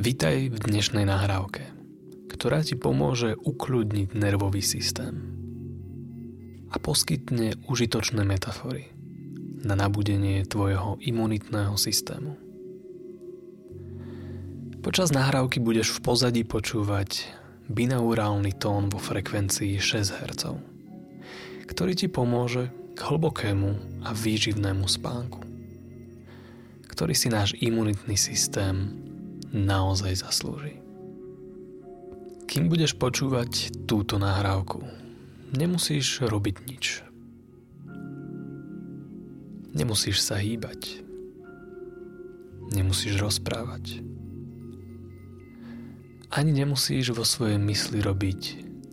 Vitaj v dnešnej nahrávke, ktorá ti pomôže ukľudniť nervový systém a poskytne užitočné metafory na nabudenie tvojho imunitného systému. Počas nahrávky budeš v pozadí počúvať binaurálny tón vo frekvencii 6 Hz, ktorý ti pomôže k hlbokému a výživnému spánku, ktorý si náš imunitný systém naozaj zaslúži. Kým budeš počúvať túto nahrávku, nemusíš robiť nič. Nemusíš sa hýbať. Nemusíš rozprávať. Ani nemusíš vo svojej mysli robiť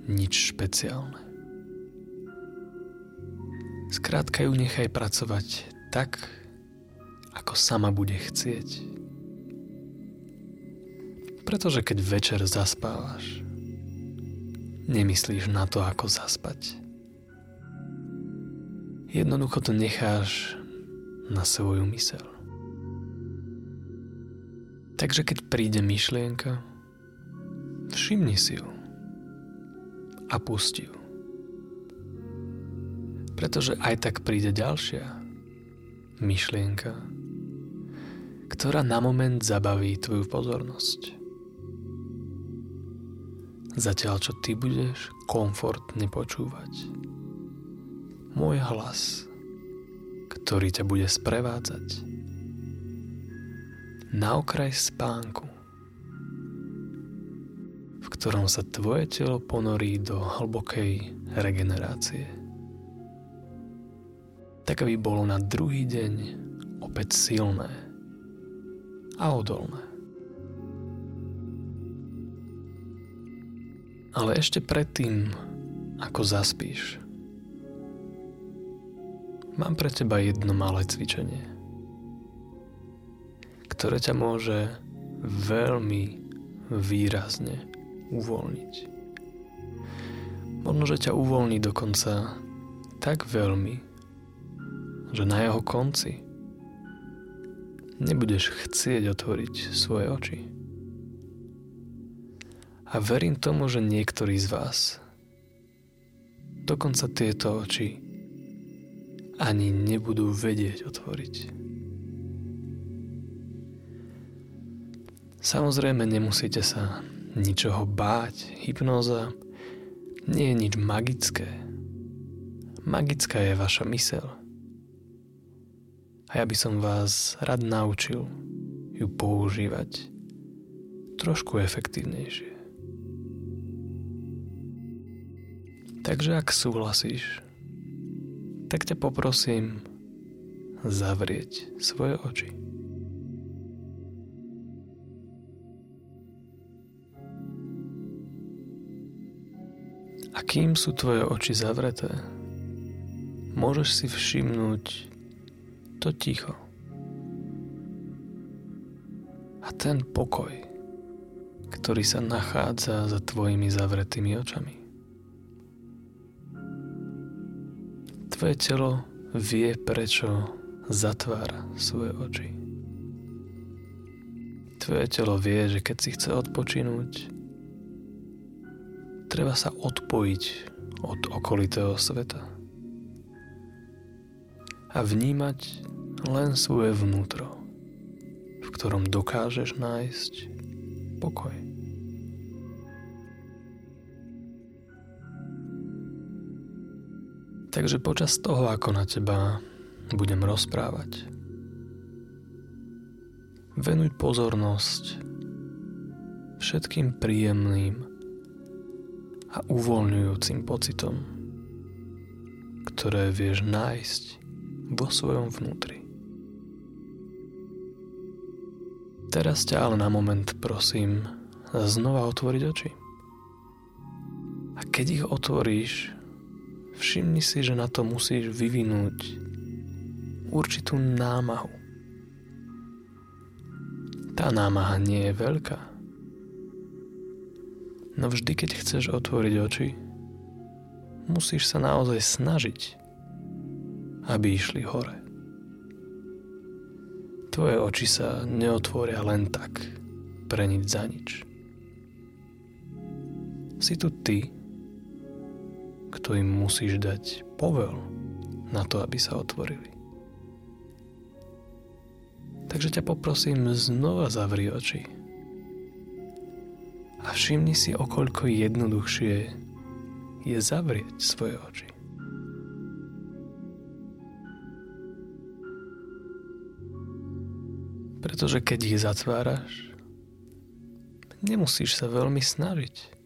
nič špeciálne. Skrátka ju nechaj pracovať tak, ako sama bude chcieť. Pretože keď večer zaspávaš, nemyslíš na to, ako zaspať. Jednoducho to necháš na svoju mysel. Takže keď príde myšlienka, všimni si ju a pusti ju. Pretože aj tak príde ďalšia myšlienka, ktorá na moment zabaví tvoju pozornosť. Zatiaľ, čo ty budeš komfortne počúvať. Môj hlas, ktorý ťa bude sprevádzať na okraj spánku, v ktorom sa tvoje telo ponorí do hlbokej regenerácie. Tak, aby bolo na druhý deň opäť silné a odolné. Ale ešte predtým, ako zaspíš, mám pre teba jedno malé cvičenie, ktoré ťa môže veľmi výrazne uvoľniť. Možno, že ťa uvoľní dokonca tak veľmi, že na jeho konci nebudeš chcieť otvoriť svoje oči. A verím tomu, že niektorí z vás dokonca tieto oči ani nebudú vedieť otvoriť. Samozrejme nemusíte sa ničoho báť. Hypnóza nie je nič magické. Magická je vaša mysel. A ja by som vás rád naučil ju používať trošku efektívnejšie. Takže ak súhlasíš, tak ťa poprosím zavrieť svoje oči. A kým sú tvoje oči zavreté, môžeš si všimnúť to ticho. A ten pokoj, ktorý sa nachádza za tvojimi zavretými očami. Tvoje telo vie, prečo zatvára svoje oči. Tvoje telo vie, že keď si chce odpočinúť, treba sa odpojiť od okolitého sveta a vnímať len svoje vnútro, v ktorom dokážeš nájsť pokoj. Takže počas toho, ako na teba budem rozprávať, venuj pozornosť všetkým príjemným a uvoľňujúcim pocitom, ktoré vieš nájsť vo svojom vnútri. Teraz ťa ale na moment prosím znova otvoriť oči. A keď ich otvoríš, všimni si, že na to musíš vyvinúť určitú námahu. Tá námaha nie je veľká. No vždy, keď chceš otvoriť oči, musíš sa naozaj snažiť, aby išli hore. Tvoje oči sa neotvoria len tak, pre nič za nič. Si tu ty, kto im musíš dať povel na to, aby sa otvorili. Takže ťa poprosím, znova zavri oči. A všimni si, okoľko jednoduchšie je zavrieť svoje oči. Pretože keď ich zatváraš, nemusíš sa veľmi snažiť.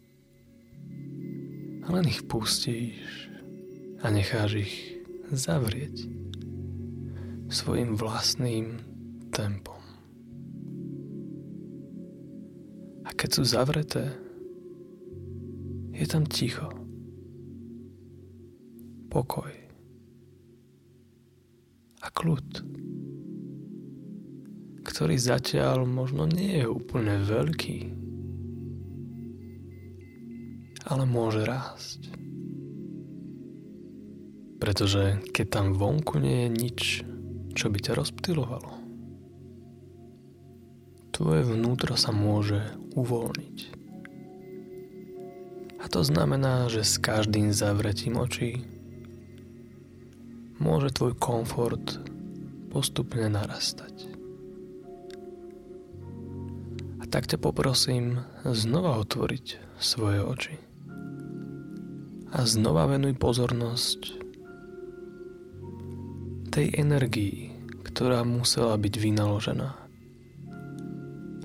Len ich pustíš a necháš ich zavrieť svojim vlastným tempom. A keď sú zavreté, je tam ticho, pokoj a kľud, ktorý zatiaľ možno nie je úplne veľký, ale môže rásť. Pretože keď tam vonku nie je nič, čo by ťa rozptilovalo, tvoje vnútro sa môže uvoľniť. A to znamená, že s každým zavretím očí môže tvoj komfort postupne narastať. A tak ťa poprosím znova otvoriť svoje oči. A znova venuj pozornosť tej energii, ktorá musela byť vynaložená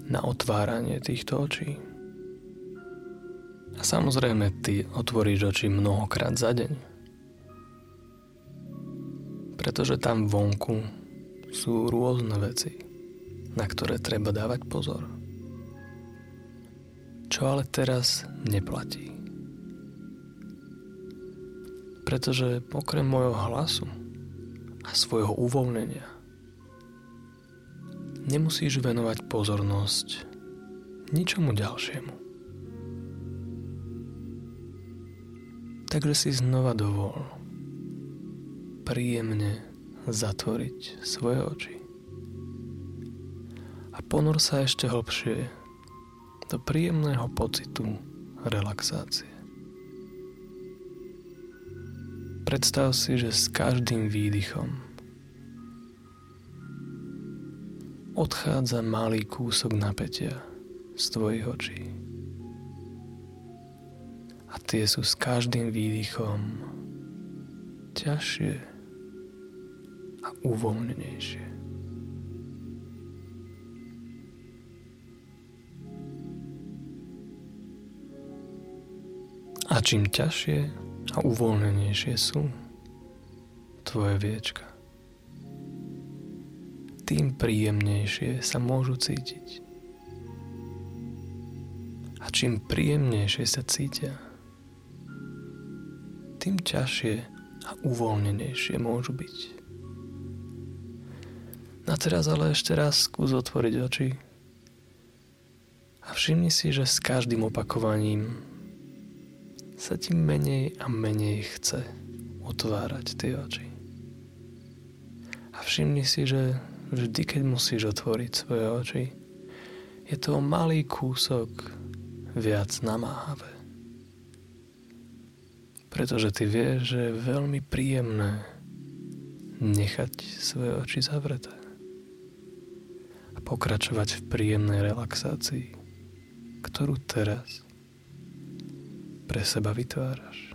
na otváranie týchto očí. A samozrejme, ty otvoríš oči mnohokrát za deň. Pretože tam vonku sú rôzne veci, na ktoré treba dávať pozor. Čo ale teraz neplatí. Pretože okrem môjho hlasu a svojho uvoľnenia nemusíš venovať pozornosť ničomu ďalšiemu. Takže si znova dovol príjemne zatvoriť svoje oči a ponor sa ešte hlbšie do príjemného pocitu relaxácie. Predstav si, že s každým výdychom odchádza malý kúsok napätia z tvojich očí. A tie sú s každým výdychom ťažšie a uvoľnenejšie. A čím ťažšie a uvoľnenejšie sú tvoje viečka, tým príjemnejšie sa môžu cítiť. A čím príjemnejšie sa cítia, tým ťažšie a uvoľnenejšie môžu byť. Na teraz ale ešte raz skús otvoriť oči a všimni si, že s každým opakovaním sa ti menej a menej chce otvárať tie oči. A všimni si, že vždy, keď musíš otvoriť svoje oči, je to malý kúsok viac namáhavé. Pretože ty vieš, že je veľmi príjemné nechať svoje oči zavreté a pokračovať v príjemnej relaxácii, ktorú teraz pre seba vytváraš.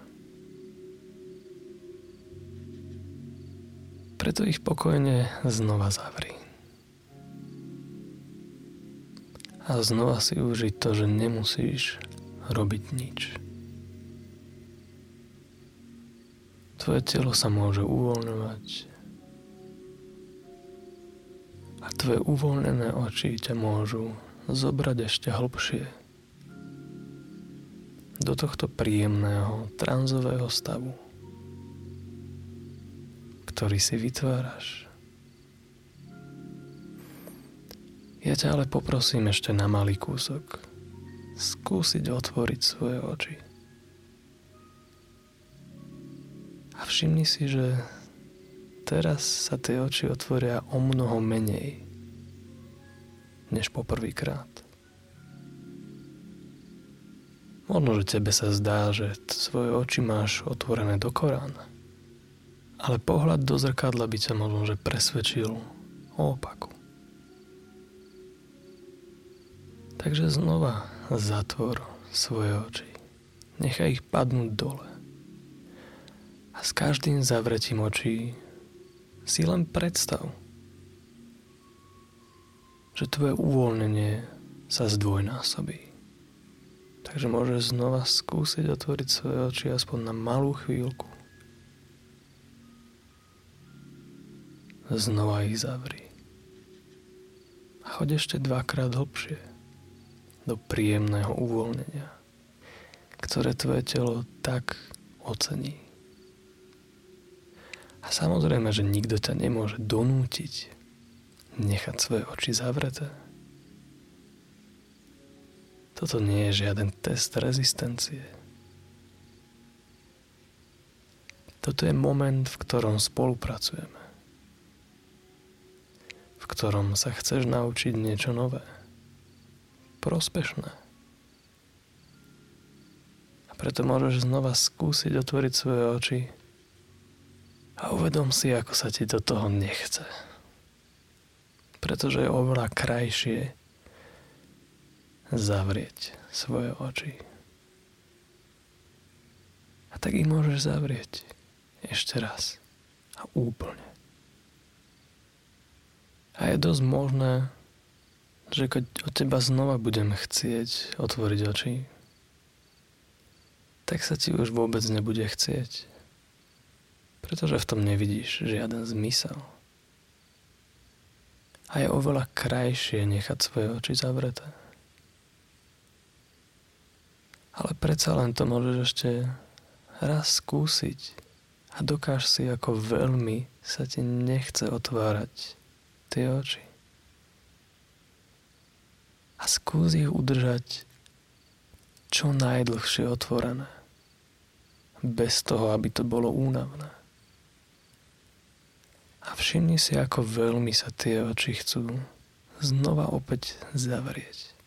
Preto ich pokojne znova zavri. A znova si užiť to, že nemusíš robiť nič. Tvoje telo sa môže uvoľňovať a tvoje uvoľnené oči ťa môžu zobrať ešte hlbšie do tohto príjemného tranzového stavu ktorý si vytváraš. Ja ťa ale poprosím ešte na malý kúsok skúsiť otvoriť svoje oči. A všimni si, že teraz sa tie oči otvoria o mnoho menej než poprvýkrát. Možno, že tebe sa zdá, že svoje oči máš otvorené do Korána. Ale pohľad do zrkadla by ťa možno, že presvedčil o opaku. Takže znova zatvor svoje oči. Nechaj ich padnúť dole. A s každým zavretím očí si len predstav, že tvoje uvoľnenie sa zdvojnásobí. Takže môžeš znova skúsiť otvoriť svoje oči aspoň na malú chvíľku. Znova ich zavri. A choď ešte dvakrát hlbšie do príjemného uvoľnenia, ktoré tvoje telo tak ocení. A samozrejme, že nikto ťa nemôže donútiť nechať svoje oči zavreté. Toto nie je žiaden test rezistencie. Toto je moment, v ktorom spolupracujeme. V ktorom sa chceš naučiť niečo nové. Prospešné. A preto môžeš znova skúsiť otvoriť svoje oči a uvedom si, ako sa ti do toho nechce. Pretože je oveľa krajšie zavrieť svoje oči. A tak ich môžeš zavrieť ešte raz a úplne. A je dosť možné, že keď od teba znova budem chcieť otvoriť oči, tak sa ti už vôbec nebude chcieť. Pretože v tom nevidíš žiaden zmysel. A je oveľa krajšie nechať svoje oči zavreté. Ale predsa len to môžeš ešte raz skúsiť a dokáž si, ako veľmi sa ti nechce otvárať tie oči. A skús ich udržať čo najdlhšie otvorené. Bez toho, aby to bolo únavné. A všimni si, ako veľmi sa tie oči chcú znova opäť zavrieť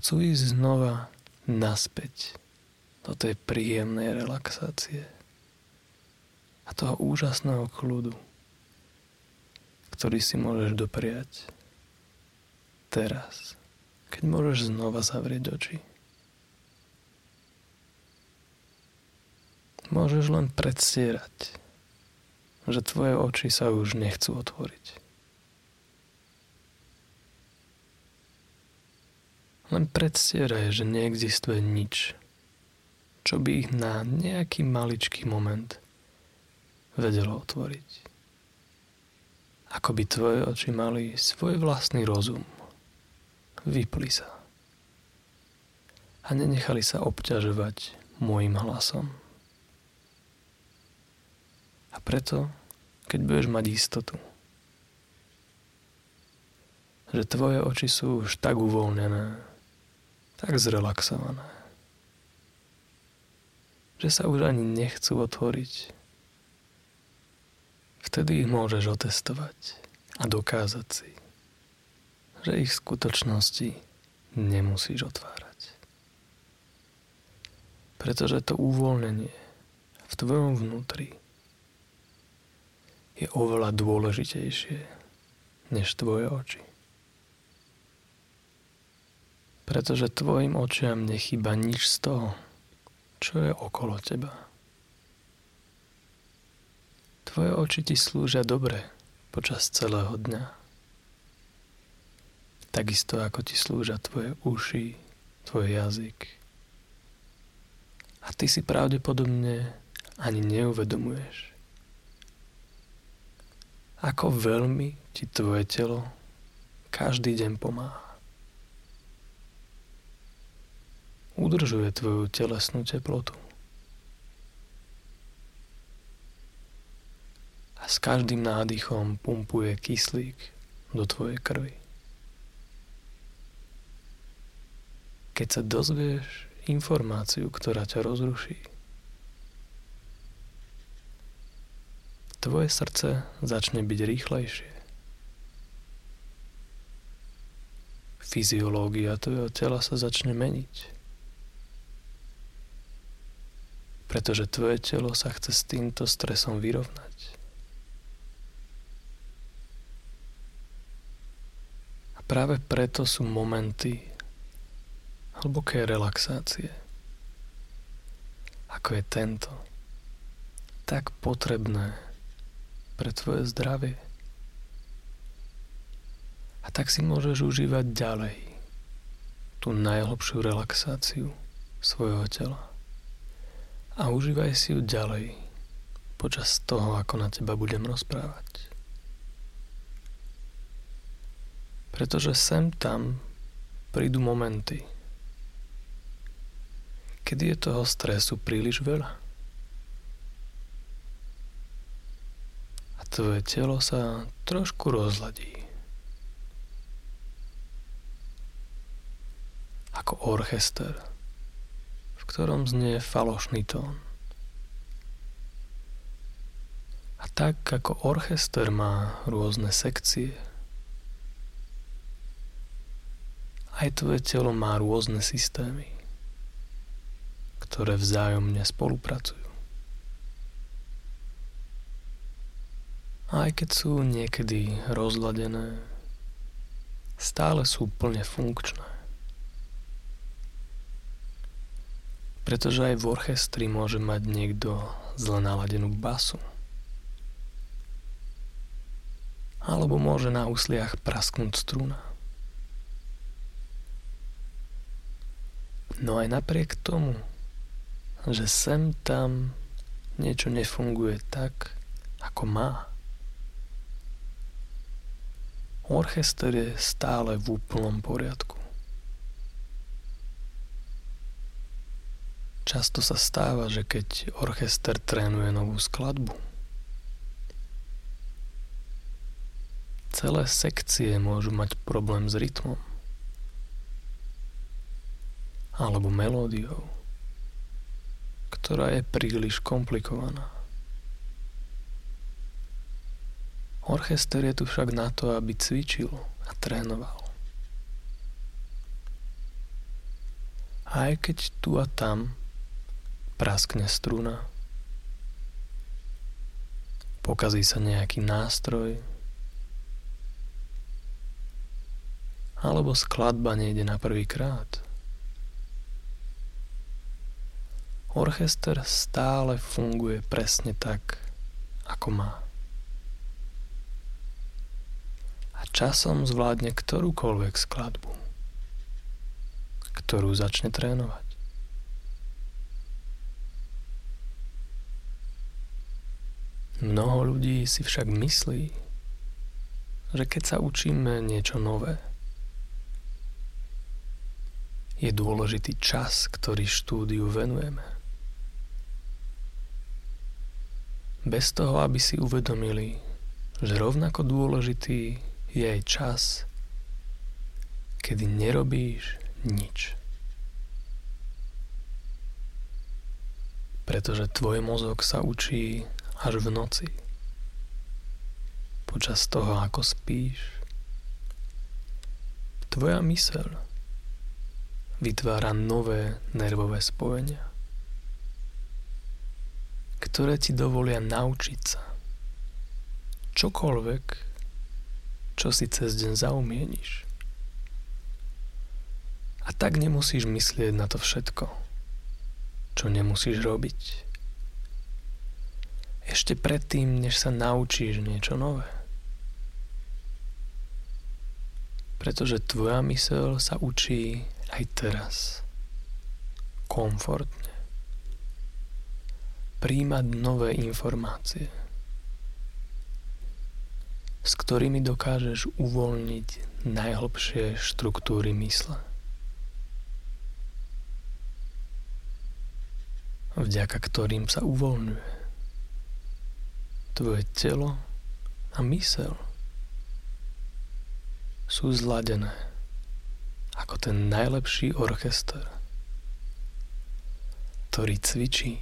chcú ísť znova naspäť do tej príjemnej relaxácie a toho úžasného kľudu, ktorý si môžeš dopriať teraz, keď môžeš znova zavrieť oči. Môžeš len predstierať, že tvoje oči sa už nechcú otvoriť. Len predstieraj, že neexistuje nič, čo by ich na nejaký maličký moment vedelo otvoriť. Ako by tvoje oči mali svoj vlastný rozum. Vypli sa. A nenechali sa obťažovať môjim hlasom. A preto, keď budeš mať istotu, že tvoje oči sú už tak uvoľnené, tak zrelaxované, že sa už ani nechcú otvoriť. Vtedy ich môžeš otestovať a dokázať si, že ich v skutočnosti nemusíš otvárať. Pretože to uvoľnenie v tvojom vnútri je oveľa dôležitejšie než tvoje oči pretože tvojim očiam nechýba nič z toho, čo je okolo teba. Tvoje oči ti slúžia dobre počas celého dňa. Takisto ako ti slúžia tvoje uši, tvoj jazyk. A ty si pravdepodobne ani neuvedomuješ, ako veľmi ti tvoje telo každý deň pomáha. Udržuje tvoju telesnú teplotu. A s každým nádychom pumpuje kyslík do tvojej krvi. Keď sa dozvieš informáciu, ktorá ťa rozruší, tvoje srdce začne byť rýchlejšie. Fyziológia tvojho tela sa začne meniť pretože tvoje telo sa chce s týmto stresom vyrovnať. A práve preto sú momenty hlboké relaxácie, ako je tento, tak potrebné pre tvoje zdravie. A tak si môžeš užívať ďalej tú najhlbšiu relaxáciu svojho tela. A užívaj si ju ďalej počas toho, ako na teba budem rozprávať. Pretože sem tam prídu momenty, kedy je toho stresu príliš veľa. A tvoje telo sa trošku rozladí. ako orchester, ktorom znie falošný tón. A tak ako orchester má rôzne sekcie, aj tvoje telo má rôzne systémy, ktoré vzájomne spolupracujú. A aj keď sú niekedy rozladené, stále sú plne funkčné. Pretože aj v orchestri môže mať niekto zle naladenú basu. Alebo môže na úsliach prasknúť struna. No aj napriek tomu, že sem tam niečo nefunguje tak, ako má. Orchester je stále v úplnom poriadku. Často sa stáva, že keď orchester trénuje novú skladbu, celé sekcie môžu mať problém s rytmom alebo melódiou, ktorá je príliš komplikovaná. Orchester je tu však na to, aby cvičil a trénoval. Aj keď tu a tam praskne struna, pokazí sa nejaký nástroj, alebo skladba nejde na prvý krát. Orchester stále funguje presne tak, ako má. A časom zvládne ktorúkoľvek skladbu, ktorú začne trénovať. Mnoho ľudí si však myslí, že keď sa učíme niečo nové, je dôležitý čas, ktorý štúdiu venujeme. Bez toho, aby si uvedomili, že rovnako dôležitý je aj čas, kedy nerobíš nič. Pretože tvoj mozog sa učí až v noci. Počas toho, ako spíš. Tvoja myseľ vytvára nové nervové spojenia, ktoré ti dovolia naučiť sa čokoľvek, čo si cez deň zaumieníš. A tak nemusíš myslieť na to všetko, čo nemusíš robiť ešte predtým, než sa naučíš niečo nové. Pretože tvoja mysel sa učí aj teraz. Komfortne. Príjmať nové informácie, s ktorými dokážeš uvoľniť najhlbšie štruktúry mysle. vďaka ktorým sa uvoľňuje tvoje telo a mysel sú zladené ako ten najlepší orchester, ktorý cvičí,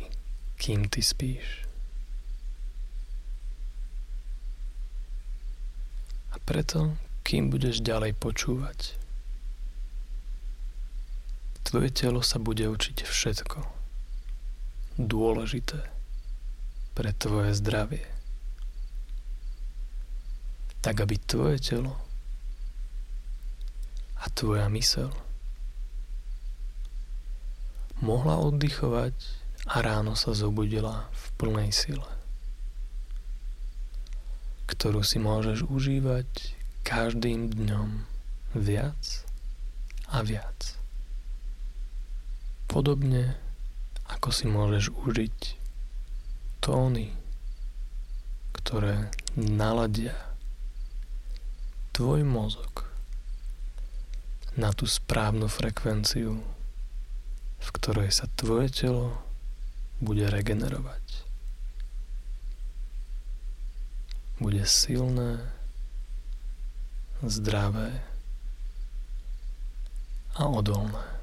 kým ty spíš. A preto, kým budeš ďalej počúvať, tvoje telo sa bude učiť všetko dôležité pre tvoje zdravie. Tak aby tvoje telo a tvoja mysel mohla oddychovať a ráno sa zobudila v plnej sile, ktorú si môžeš užívať každým dňom viac a viac. Podobne ako si môžeš užiť tóny, ktoré naladia tvoj mozog na tú správnu frekvenciu, v ktorej sa tvoje telo bude regenerovať. Bude silné, zdravé a odolné.